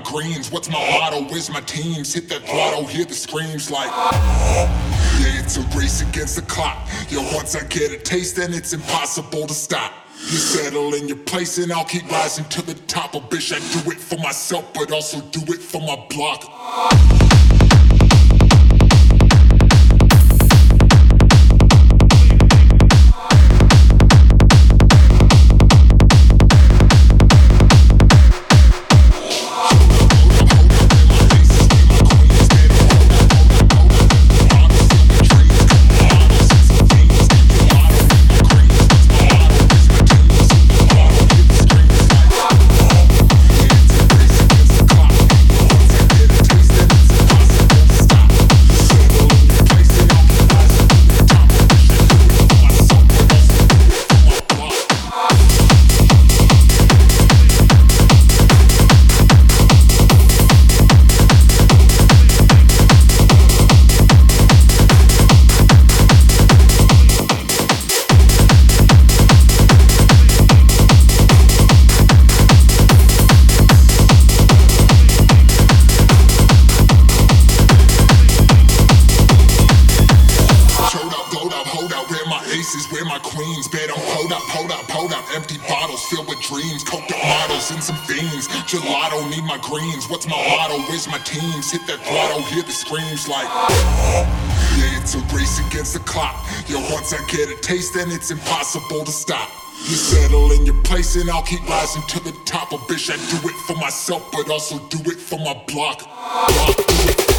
Greens. What's my motto? Where's my teams? Hit that throttle, hear the screams like. Yeah, it's a race against the clock. Yo, once I get a taste, then it's impossible to stop. You settle in your place and I'll keep rising to the top. A bitch, I do it for myself, but also do it for my block. Coked up models and some fiends. Gelato, need my greens. What's my motto? Where's my teams? Hit that throttle, hear the screams like. Yeah, it's a race against the clock. Yo, once I get a taste, then it's impossible to stop. You settle in your place and I'll keep rising to the top. A bitch, I do it for myself, but also do it for my block. block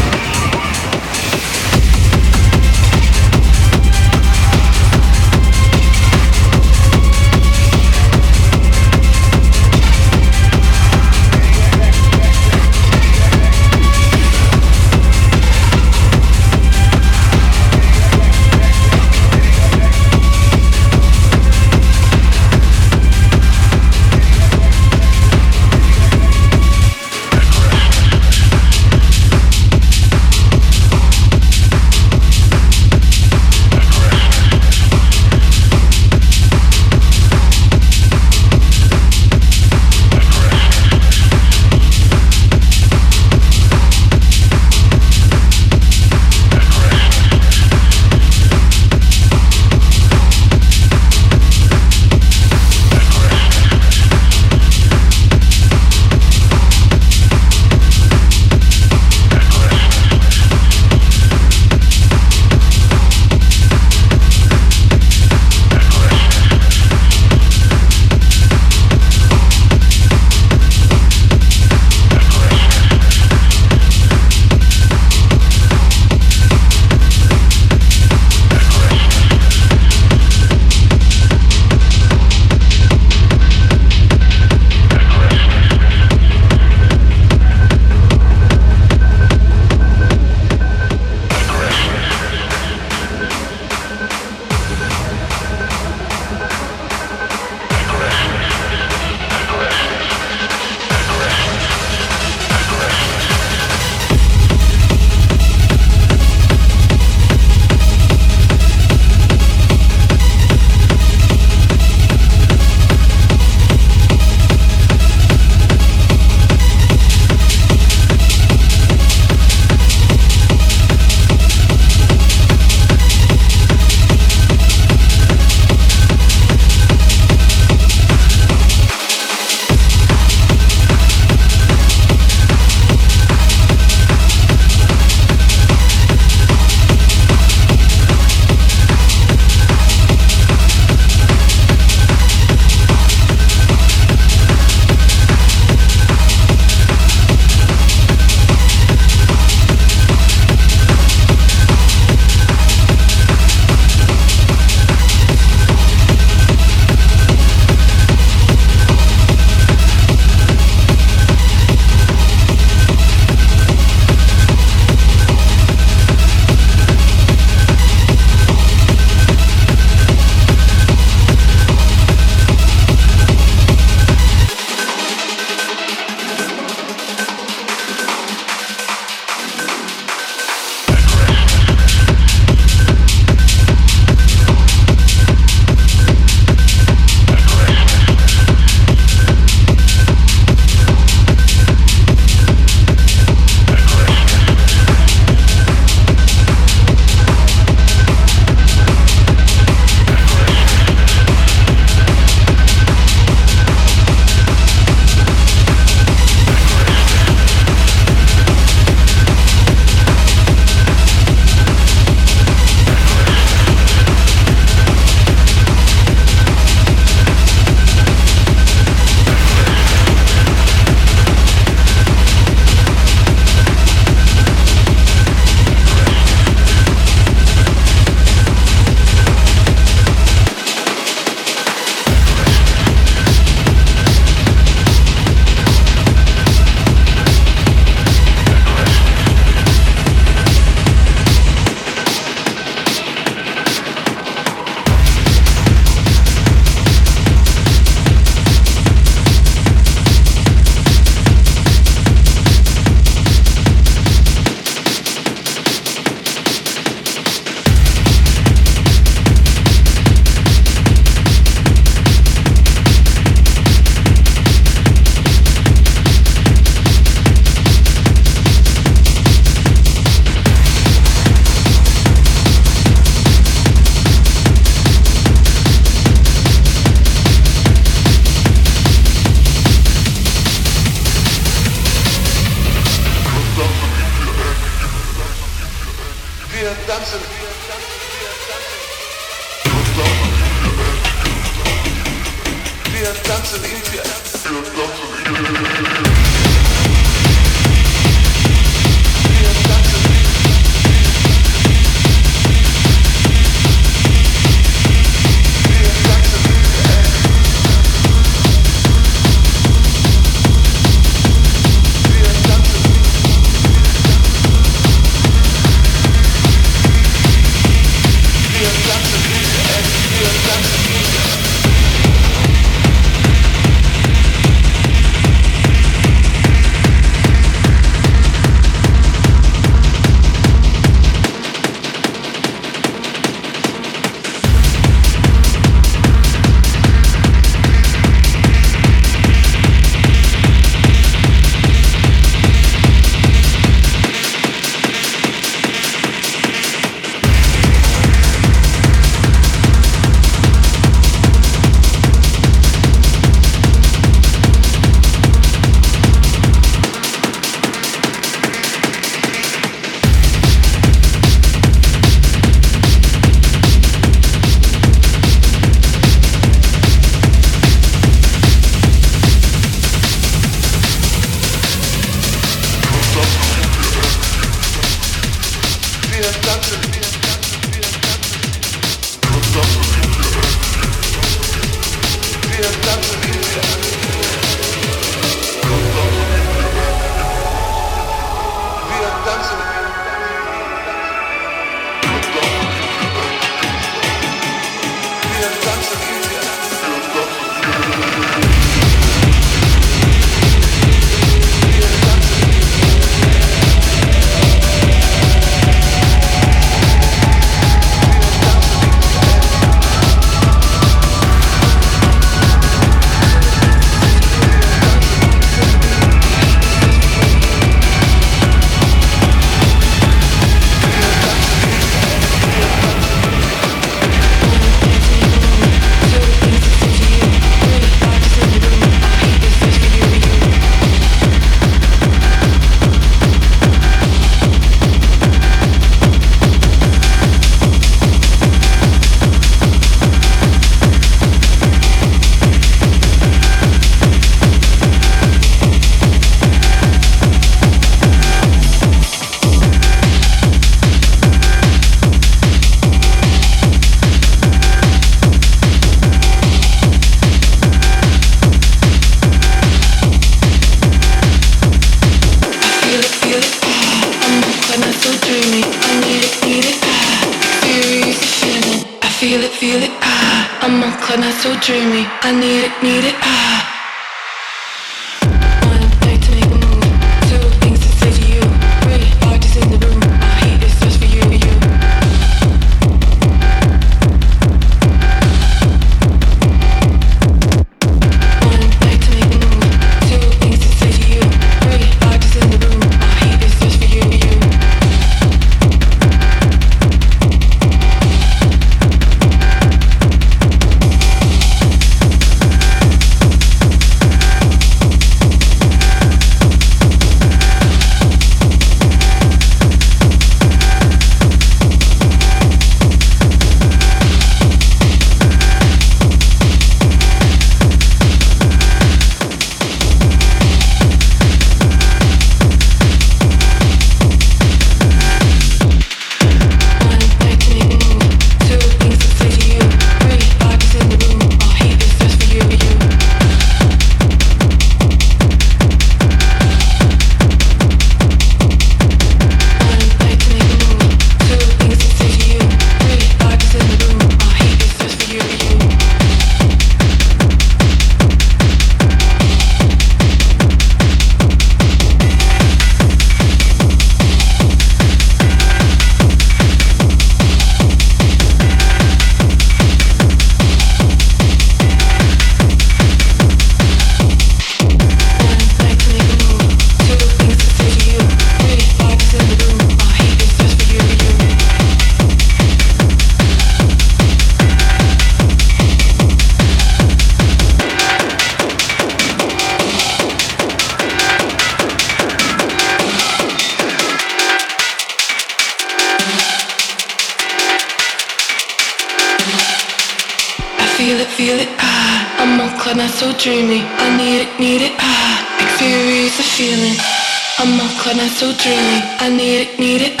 so dreamy. I need it, need it,